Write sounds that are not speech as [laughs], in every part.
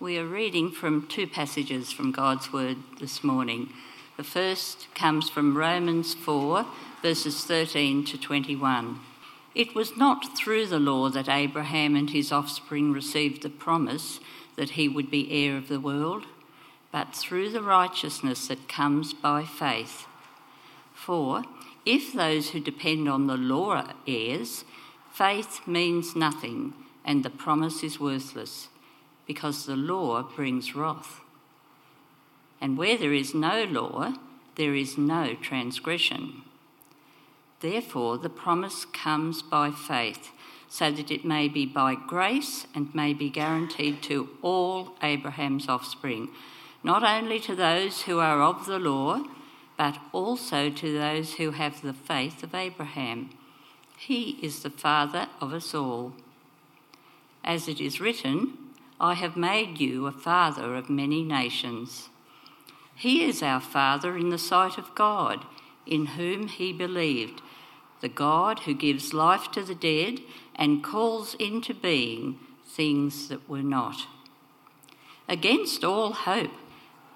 We are reading from two passages from God's Word this morning. The first comes from Romans 4, verses 13 to 21. It was not through the law that Abraham and his offspring received the promise that he would be heir of the world, but through the righteousness that comes by faith. For if those who depend on the law are heirs, faith means nothing and the promise is worthless, because the law brings wrath. And where there is no law, there is no transgression. Therefore, the promise comes by faith, so that it may be by grace and may be guaranteed to all Abraham's offspring, not only to those who are of the law, but also to those who have the faith of Abraham. He is the father of us all. As it is written, I have made you a father of many nations. He is our Father in the sight of God, in whom he believed, the God who gives life to the dead and calls into being things that were not. Against all hope,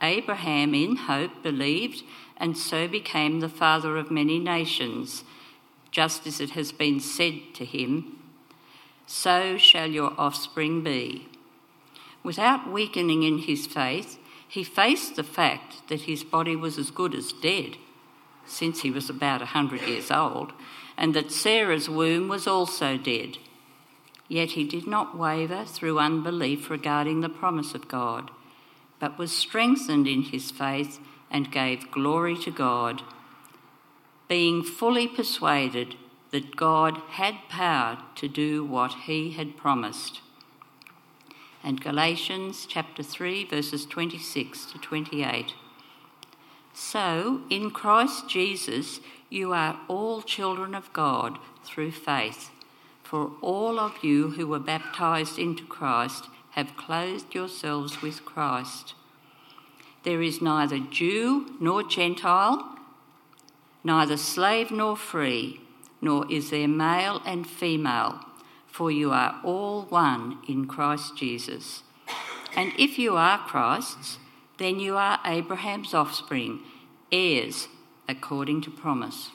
Abraham in hope believed and so became the father of many nations, just as it has been said to him, So shall your offspring be. Without weakening in his faith, he faced the fact that his body was as good as dead, since he was about a hundred years old, and that Sarah's womb was also dead. Yet he did not waver through unbelief regarding the promise of God, but was strengthened in his faith and gave glory to God, being fully persuaded that God had power to do what he had promised. And Galatians chapter 3, verses 26 to 28. So, in Christ Jesus, you are all children of God through faith. For all of you who were baptized into Christ have clothed yourselves with Christ. There is neither Jew nor Gentile, neither slave nor free, nor is there male and female, for you are all one in Christ Jesus. And if you are Christ's, then you are Abraham's offspring, heirs according to promise.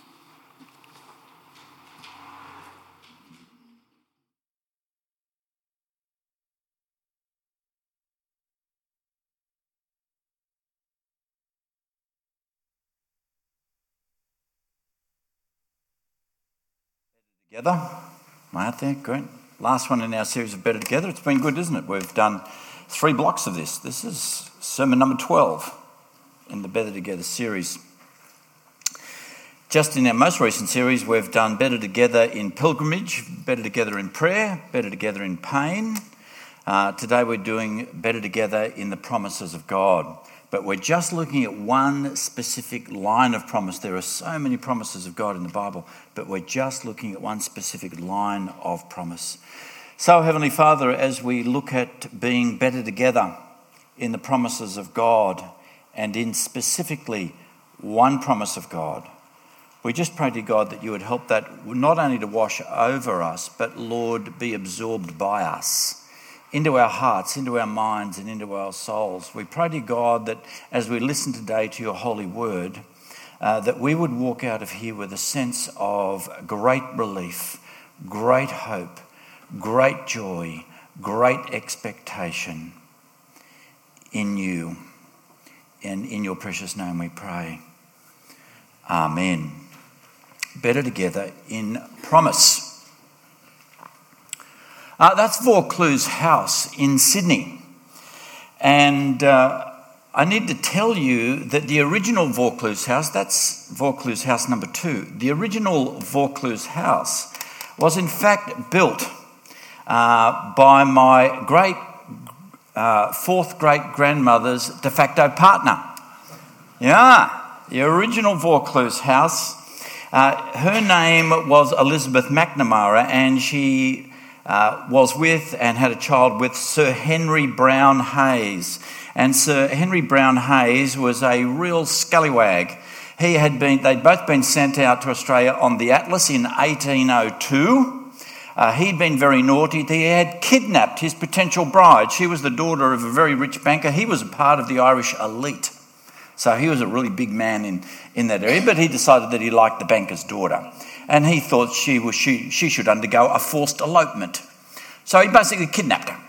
Together, out there, great. Last one in our series of Better Together. It's been good, isn't it? We've done three blocks of this. This is sermon number 12 in the Better Together series. Just in our most recent series, we've done Better Together in Pilgrimage, Better Together in Prayer, Better Together in Pain. Uh, today we're doing Better Together in the Promises of God but we're just looking at one specific line of promise. There are so many promises of God in the Bible, but we're just looking at one specific line of promise. So, Heavenly Father, as we look at being better together in the promises of God and in specifically one promise of God, we just pray to God that you would help that not only to wash over us, but Lord, be absorbed by us into our hearts, into our minds, and into our souls. We pray to God that as we listen today to your holy word, uh, that we would walk out of here with a sense of great relief, great hope, great joy, great expectation in you. And in your precious name we pray. Amen. Better together in promise. Uh, that's Vaucluse House in Sydney. And uh, I need to tell you that the original Vaucluse House, that's Vaucluse House number two, the original Vaucluse House was in fact built uh, by my great uh, fourth great grandmother's de facto partner. Yeah, the original Vaucluse House. Uh, her name was Elizabeth McNamara, and she uh, was with and had a child with Sir Henry Browne Hayes. And Sir Henry Browne Hayes was a real scallywag. He had been, they'd both been sent out to Australia on the Atlas in 1802. uh, he'd been very naughty. He had kidnapped his potential bride. She was the daughter of a very rich banker. He was a part of the Irish elite. So he was a really big man in, in that area, but he decided that he liked the banker's daughter. And he thought she, was, she, she should undergo a forced elopement. So he basically kidnapped her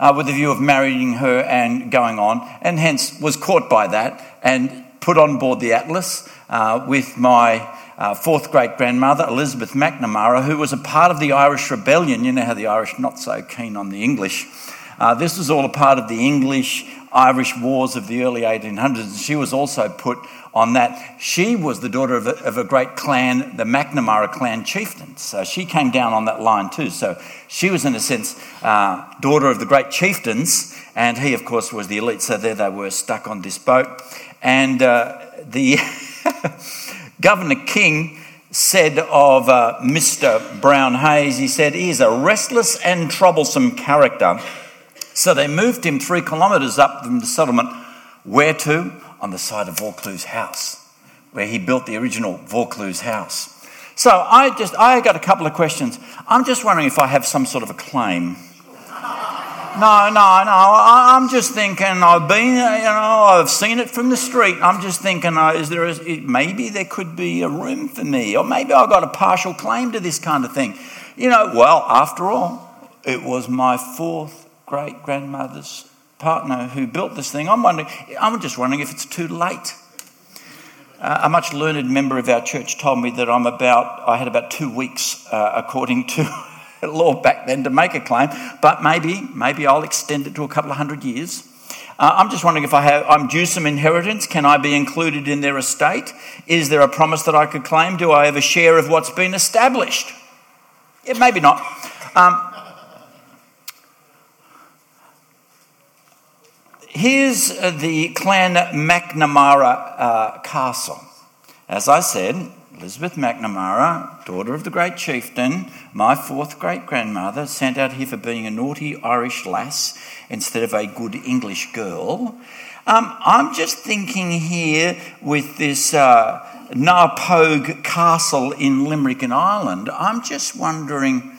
uh, with the view of marrying her and going on, and hence was caught by that and put on board the Atlas uh, with my uh, fourth great grandmother, Elizabeth McNamara, who was a part of the Irish Rebellion. You know how the Irish not so keen on the English. Uh, this was all a part of the English Irish wars of the early 1800s. and She was also put on that. She was the daughter of a, of a, great clan, the McNamara clan chieftains. So she came down on that line too. So she was, in a sense, uh, daughter of the great chieftains, and he, of course, was the elite. So there they were stuck on this boat. And uh, the [laughs] Governor King said of uh, Mr. Browne Hayes, he said, he is a restless and troublesome character. So they moved him three kilometres up from the settlement. Where to? On the side of Vaucluse House, where he built the original Vaucluse House. So I just, I got a couple of questions. I'm just wondering if I have some sort of a claim no, no, no. I'm just thinking. I've been, you know, I've seen it from the street. I'm just thinking, uh, is there? A, maybe there could be a room for me, or maybe I've got a partial claim to this kind of thing. You know, well, after all, it was my fourth great grandmother's partner who built this thing. I'm wondering. I'm just wondering if it's too late. Uh, a much learned member of our church told me that I'm about. I had about two weeks, uh, according to [laughs] law back then to make a claim, but maybe, maybe I'll extend it to a couple of hundred years. Uh, I'm just wondering if I have, I'm due some inheritance. Can I be included in their estate? Is there a promise that I could claim? Do I have a share of what's been established? Yeah, maybe not. Um, here's the Clan McNamara uh, Castle. As I said, Elizabeth McNamara, daughter of the great chieftain, my fourth great grandmother, sent out here for being a naughty Irish lass instead of a good English girl. Um, I'm just thinking here with this uh, Knappogue castle in Limerick in Ireland, I'm just wondering.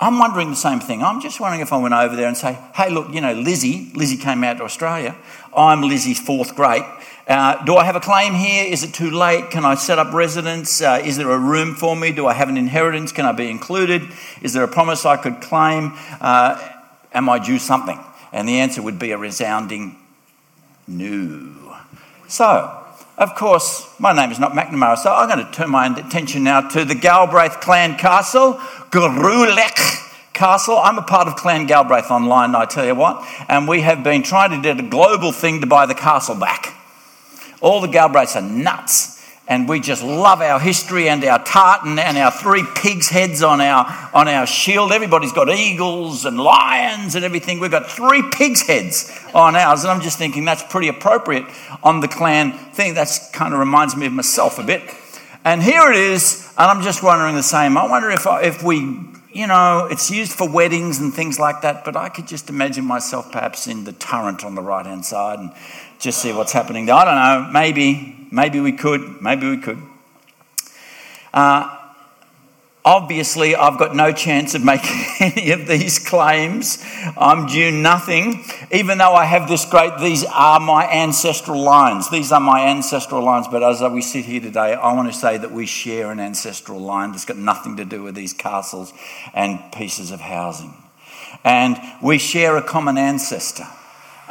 I'm wondering the same thing. I'm just wondering if I went over there and say, hey, look, you know, Lizzie, Lizzie came out to Australia. I'm Lizzie's fourth great. Uh, do I have a claim here? Is it too late? Can I set up residence? Uh, is there a room for me? Do I have an inheritance? Can I be included? Is there a promise I could claim? Uh, am I due something? And the answer would be a resounding no. So, of course, my name is not McNamara, so I'm going to turn my attention now to the Galbraith clan castle, Garulech. Castle. I'm a part of Clan Galbraith online, I tell you what, and we have been trying to do a global thing to buy the castle back. All the Galbraiths are nuts. And we just love our history and our tartan and our three pigs' heads on our, on our shield. Everybody's got eagles and lions and everything. We've got three pigs' heads on ours. And I'm just thinking that's pretty appropriate on the clan thing. That kind of reminds me of myself a bit. And here it is. And I'm just wondering the same. I wonder if, I, if we you know, it's used for weddings and things like that, but I could just imagine myself perhaps in the turret on the right hand side and just see what's happening there. I don't know, maybe, maybe we could, maybe we could. Uh, obviously, I've got no chance of making [laughs] any of these claims. I'm due nothing, even though I have this great, these are my ancestral lines. These are my ancestral lines, but as we sit here today, I want to say that we share an ancestral line that's got nothing to do with these castles and pieces of housing. And we share a common ancestor.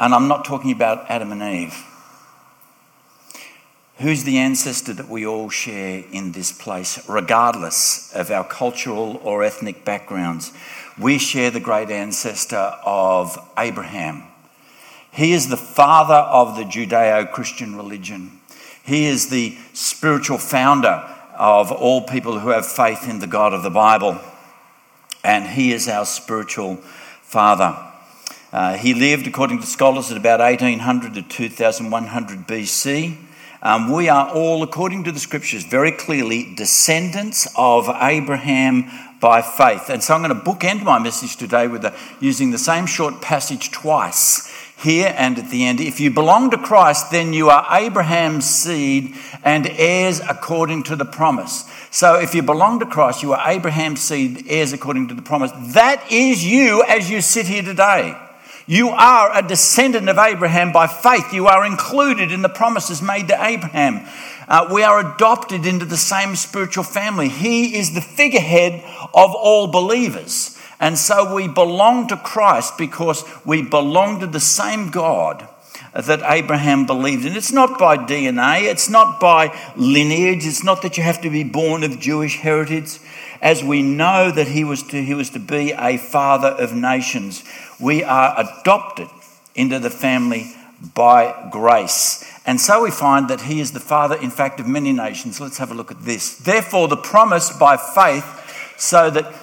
And I'm not talking about Adam and Eve. Who's the ancestor that we all share in this place, regardless of our cultural or ethnic backgrounds? We share the great ancestor of Abraham. He is the father of the Judeo Christian religion. He is the spiritual founder of all people who have faith in the God of the Bible. And he is our spiritual father. Uh, he lived, according to scholars, at about 1800 to 2100 BC. Um, we are all, according to the scriptures, very clearly descendants of Abraham by faith. And so I'm going to bookend my message today with using the same short passage twice here and at the end. If you belong to Christ, then you are Abraham's seed and heirs according to the promise. So if you belong to Christ, you are Abraham's seed, heirs according to the promise. That is you as you sit here today. You are a descendant of Abraham by faith. You are included in the promises made to Abraham. Uh, we are adopted into the same spiritual family. He is the figurehead of all believers. And so we belong to Christ because we belong to the same God that Abraham believed in. It's not by DNA, it's not by lineage, it's not that you have to be born of Jewish heritage. As we know that he was to, he was to be a father of nations, we are adopted into the family by grace. And so we find that he is the father, in fact, of many nations. Let's have a look at this. Therefore, the promise by faith, so that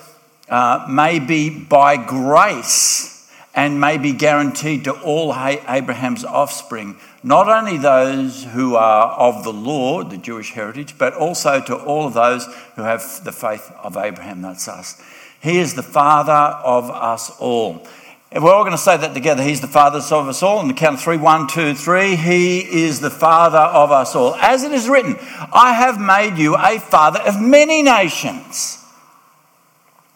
uh, may be by grace and may be guaranteed to all Abraham's offspring, not only those who are of the law, the Jewish heritage, but also to all of those who have the faith of Abraham. That's us. He is the father of us all. And we're all going to say that together. He's the father of us all. In the count of three, one, two, three. He is the father of us all. As it is written, I have made you a father of many nations.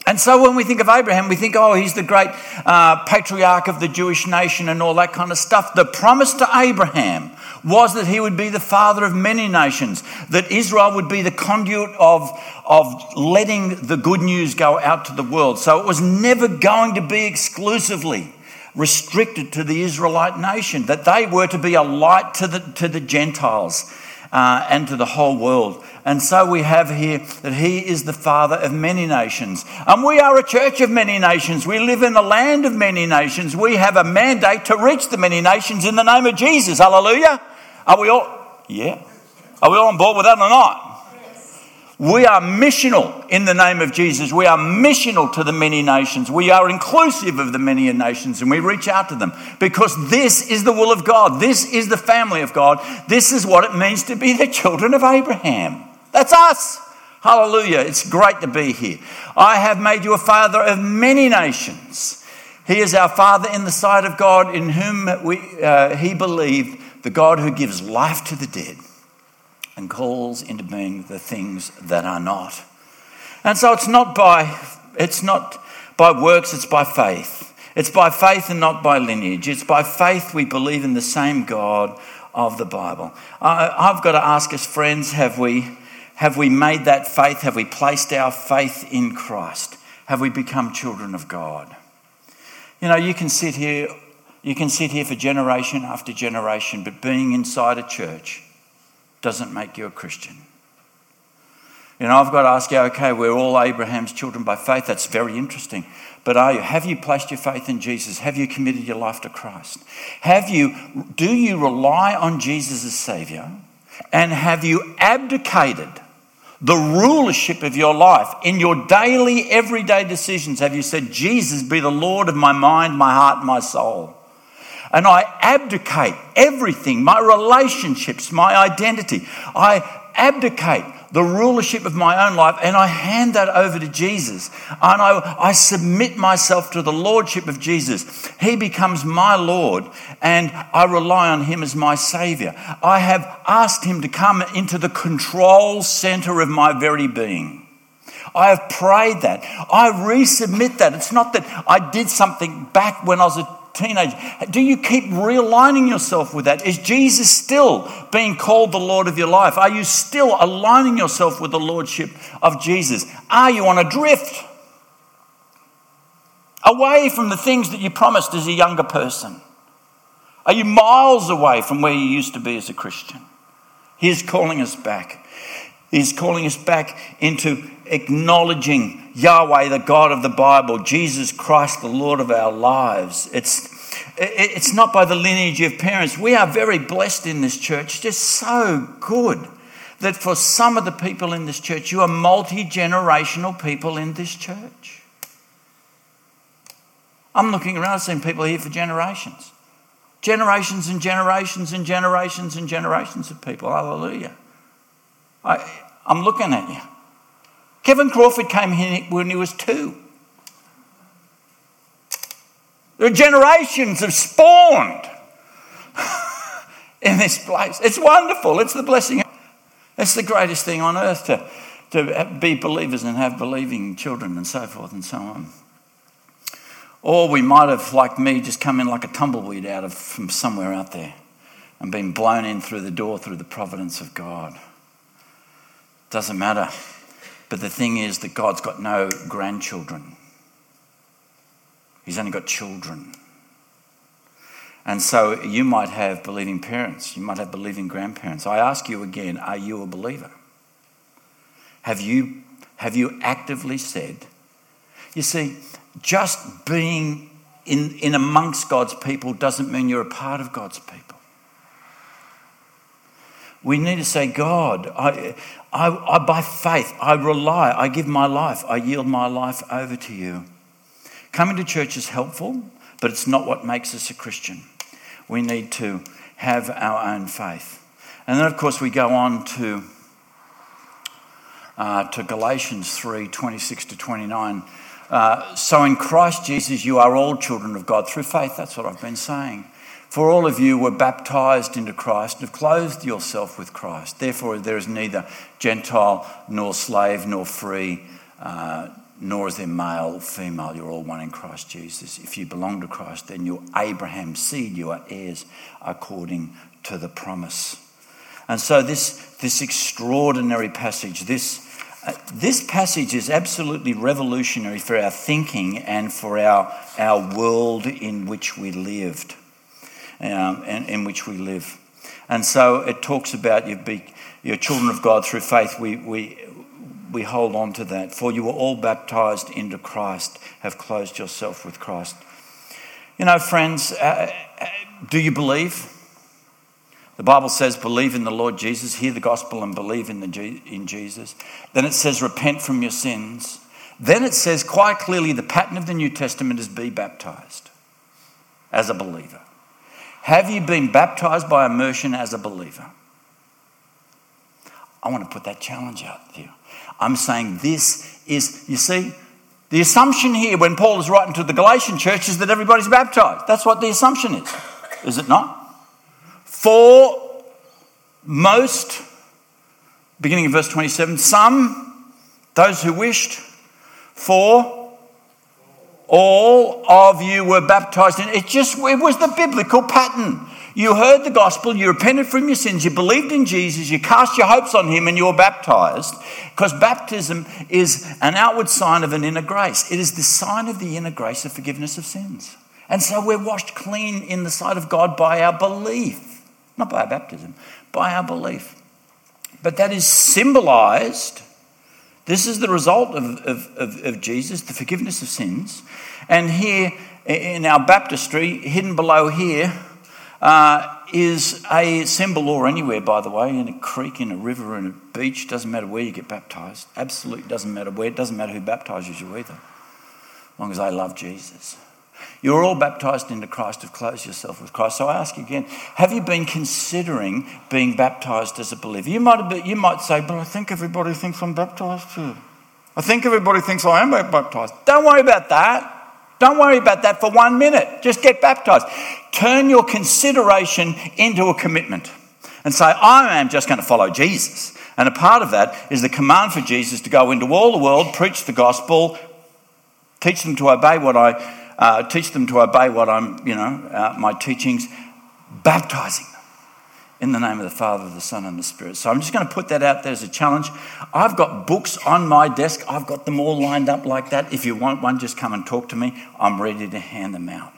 And so when we think of Abraham, we think, oh, he's the great uh, patriarch of the Jewish nation and all that kind of stuff. The promise to Abraham was that he would be the father of many nations, that Israel would be the conduit of, of letting the good news go out to the world. So it was never going to be exclusively restricted to the Israelite nation, that they were to be a light to the, to the Gentiles uh, and to the whole world. And so we have here that he is the father of many nations. And we are a church of many nations. We live in a land of many nations. We have a mandate to reach the many nations in the name of Jesus. Hallelujah. Are we all? Yeah. Are we all on board with that or not? We are missional in the name of Jesus. We are missional to the many nations. We are inclusive of the many nations and we reach out to them because this is the will of God. This is the family of God. This is what it means to be the children of Abraham. That's us. Hallelujah. It's great to be here. I have made you a father of many nations. He is our father in the sight of God, in whom we, uh, he believed, the God who gives life to the dead and calls into being the things that are not. And so it's not by it's not by works, it's by faith. It's by faith and not by lineage. It's by faith we believe in the same God of the Bible. I've got to ask us, friends, have we, have we made that faith? Have we placed our faith in Christ? Have we become children of God? You know, you can sit here, you can sit here for generation after generation, but being inside a church, doesn't make you a Christian. You know, I've got to ask you, okay, we're all Abraham's children by faith. That's very interesting. But are you? Have you placed your faith in Jesus? Have you committed your life to Christ? Have you, do you rely on Jesus as Savior? And have you abdicated the rulership of your life in your daily, everyday decisions? Have you said, Jesus, be the Lord of my mind, my heart, my soul? and I abdicate everything my relationships, my identity. I abdicate the rulership of my own life and I hand that over to Jesus. And I, I submit myself to the lordship of Jesus. He becomes my Lord and I rely on Him as my Savior. I have asked Him to come into the control center of my very being. I have prayed that. I resubmit that. It's not that I did something back when I was a teenage. Do you keep realigning yourself with that? Is Jesus still being called the Lord of your life? Are you still aligning yourself with the Lordship of Jesus? Are you on a drift? Away from the things that you promised as a younger person? Are you miles away from where you used to be as a Christian? He's calling us back. He's calling us back into acknowledging Yahweh, the God of the Bible, Jesus Christ, the Lord of our lives. It's, it's not by the lineage of parents. We are very blessed in this church, just so good that for some of the people in this church, you are multi generational people in this church. I'm looking around, seeing people here for generations. Generations and generations and generations and generations of people. Hallelujah. I, I'm looking at you. Kevin Crawford came here when he was two. There are generations have spawned [laughs] in this place. It's wonderful. It's the blessing. It's the greatest thing on earth to, to be believers and have believing children and so forth and so on. Or we might have, like me, just come in like a tumbleweed out of from somewhere out there and been blown in through the door through the providence of God. Doesn't matter. But the thing is that God's got no grandchildren. He's only got children. And so you might have believing parents, you might have believing grandparents. I ask you again, are you a believer? Have you, have you actively said, you see, just being in, in amongst God's people doesn't mean you're a part of God's people. We need to say, God, I, I, I, by faith, I rely, I give my life, I yield my life over to you. Coming to church is helpful, but it's not what makes us a Christian. We need to have our own faith. And then, of course, we go on to, uh, to Galatians 3 26 to 29. Uh, so in Christ Jesus, you are all children of God through faith. That's what I've been saying. For all of you were baptized into Christ and have clothed yourself with Christ. Therefore, there is neither Gentile nor slave nor free, uh, nor is there male or female. You're all one in Christ Jesus. If you belong to Christ, then you're Abraham's seed. You are heirs according to the promise. And so, this, this extraordinary passage, this uh, this passage is absolutely revolutionary for our thinking and for our, our world in which we lived, um, in which we live. And so it talks about you be, children of God through faith. We, we, we hold on to that. For you were all baptized into Christ, have closed yourself with Christ. You know, friends, uh, uh do you believe? The Bible says, believe in the Lord Jesus, hear the gospel and believe in, the, in Jesus. Then it says, repent from your sins. Then it says quite clearly the pattern of the New Testament is be baptized as a believer. Have you been baptized by immersion as a believer? I want to put that challenge out there. I'm saying this is, you see, the assumption here when Paul is writing to the Galatian church is that everybody's baptized. That's what the assumption is, is it not? For most, beginning in verse 27, some, those who wished, for all of you were baptized in it just it was the biblical pattern you heard the gospel you repented from your sins you believed in jesus you cast your hopes on him and you were baptized because baptism is an outward sign of an inner grace it is the sign of the inner grace of forgiveness of sins and so we're washed clean in the sight of god by our belief not by our baptism, by our belief. But that is symbolized. This is the result of, of, of, of Jesus, the forgiveness of sins. And here in our baptistry, hidden below here, uh, is a symbol, or anywhere, by the way, in a creek, in a river, in a beach, doesn't matter where you get baptized. Absolutely doesn't matter where, it doesn't matter who baptizes you either, as long as they love Jesus. You're all baptized into Christ, have closed yourself with Christ. So I ask again, have you been considering being baptized as a believer? You might, been, you might say, but I think everybody thinks I'm baptized too. I think everybody thinks I am baptized. Don't worry about that. Don't worry about that for one minute. Just get baptized. Turn your consideration into a commitment and say, I am just going to follow Jesus. And a part of that is the command for Jesus to go into all the world, preach the gospel, teach them to obey what I uh, teach them to obey what I'm, you know, uh, my teachings, baptizing them in the name of the Father, the Son, and the Spirit. So I'm just going to put that out there as a challenge. I've got books on my desk. I've got them all lined up like that. If you want one, just come and talk to me. I'm ready to hand them out.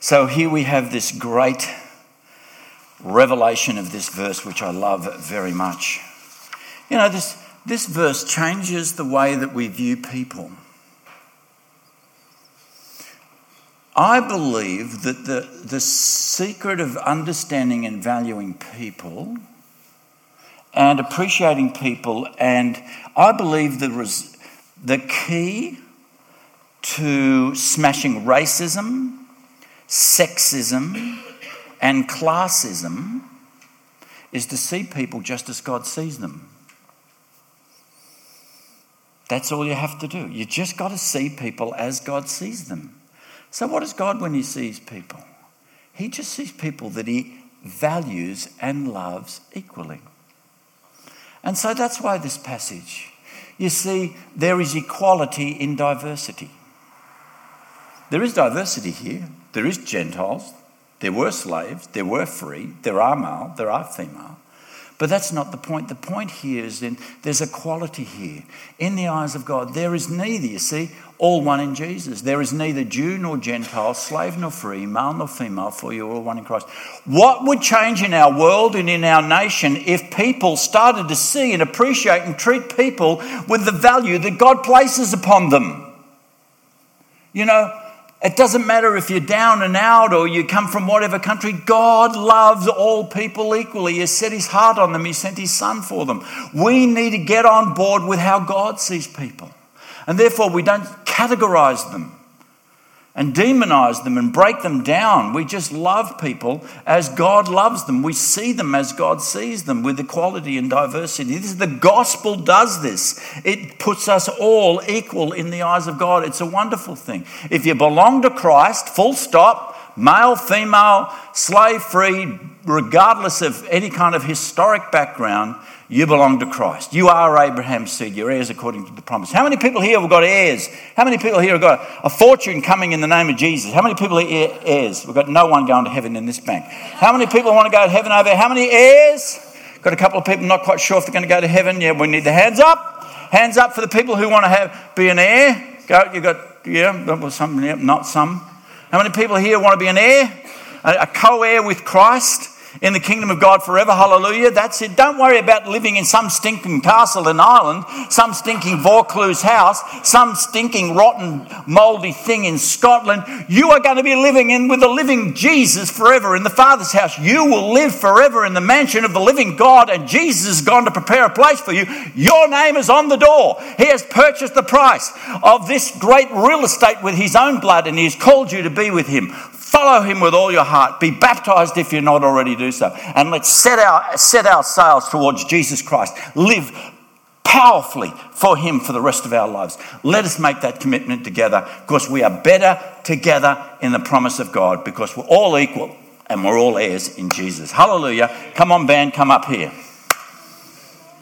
So here we have this great revelation of this verse, which I love very much. You know, this, this verse changes the way that we view people. I believe that the, the secret of understanding and valuing people and appreciating people, and I believe the, res, the key to smashing racism, sexism, and classism is to see people just as God sees them. That's all you have to do. You just got to see people as God sees them. So, what does God when He sees people? He just sees people that He values and loves equally. And so that's why this passage, you see, there is equality in diversity. There is diversity here. There is Gentiles, there were slaves, there were free, there are male, there are female. But that's not the point. The point here is then there's equality here. In the eyes of God, there is neither, you see, all one in Jesus. There is neither Jew nor Gentile, slave nor free, male nor female, for you are all one in Christ. What would change in our world and in our nation if people started to see and appreciate and treat people with the value that God places upon them? You know, it doesn't matter if you're down and out or you come from whatever country. God loves all people equally. He set his heart on them, he sent his son for them. We need to get on board with how God sees people. And therefore, we don't categorize them and demonize them and break them down. We just love people as God loves them. We see them as God sees them with equality and diversity. This, is the gospel does this. It puts us all equal in the eyes of God. It's a wonderful thing. If you belong to Christ, full stop, male, female, slave free, regardless of any kind of historic background, you belong to Christ. You are Abraham's seed. You're heirs according to the promise. How many people here have got heirs? How many people here have got a fortune coming in the name of Jesus? How many people are heirs? We've got no one going to heaven in this bank. How many people want to go to heaven over there? How many heirs? Got a couple of people not quite sure if they're going to go to heaven. Yeah, we need the hands up. Hands up for the people who want to have be an heir. Go, you got yeah, some, yeah, not some. How many people here want to be an heir? A, a co-heir with Christ? In the kingdom of God forever. Hallelujah. That's it. Don't worry about living in some stinking castle in Ireland, some stinking Vaucluse house, some stinking rotten mouldy thing in Scotland. You are going to be living in with the living Jesus forever in the Father's house. You will live forever in the mansion of the living God, and Jesus has gone to prepare a place for you. Your name is on the door. He has purchased the price of this great real estate with his own blood, and he has called you to be with him. Follow him with all your heart. Be baptized if you're not already do so. And let's set our, set our sails towards Jesus Christ. Live powerfully for him for the rest of our lives. Let us make that commitment together because we are better together in the promise of God because we're all equal and we're all heirs in Jesus. Hallelujah. Come on, band, come up here.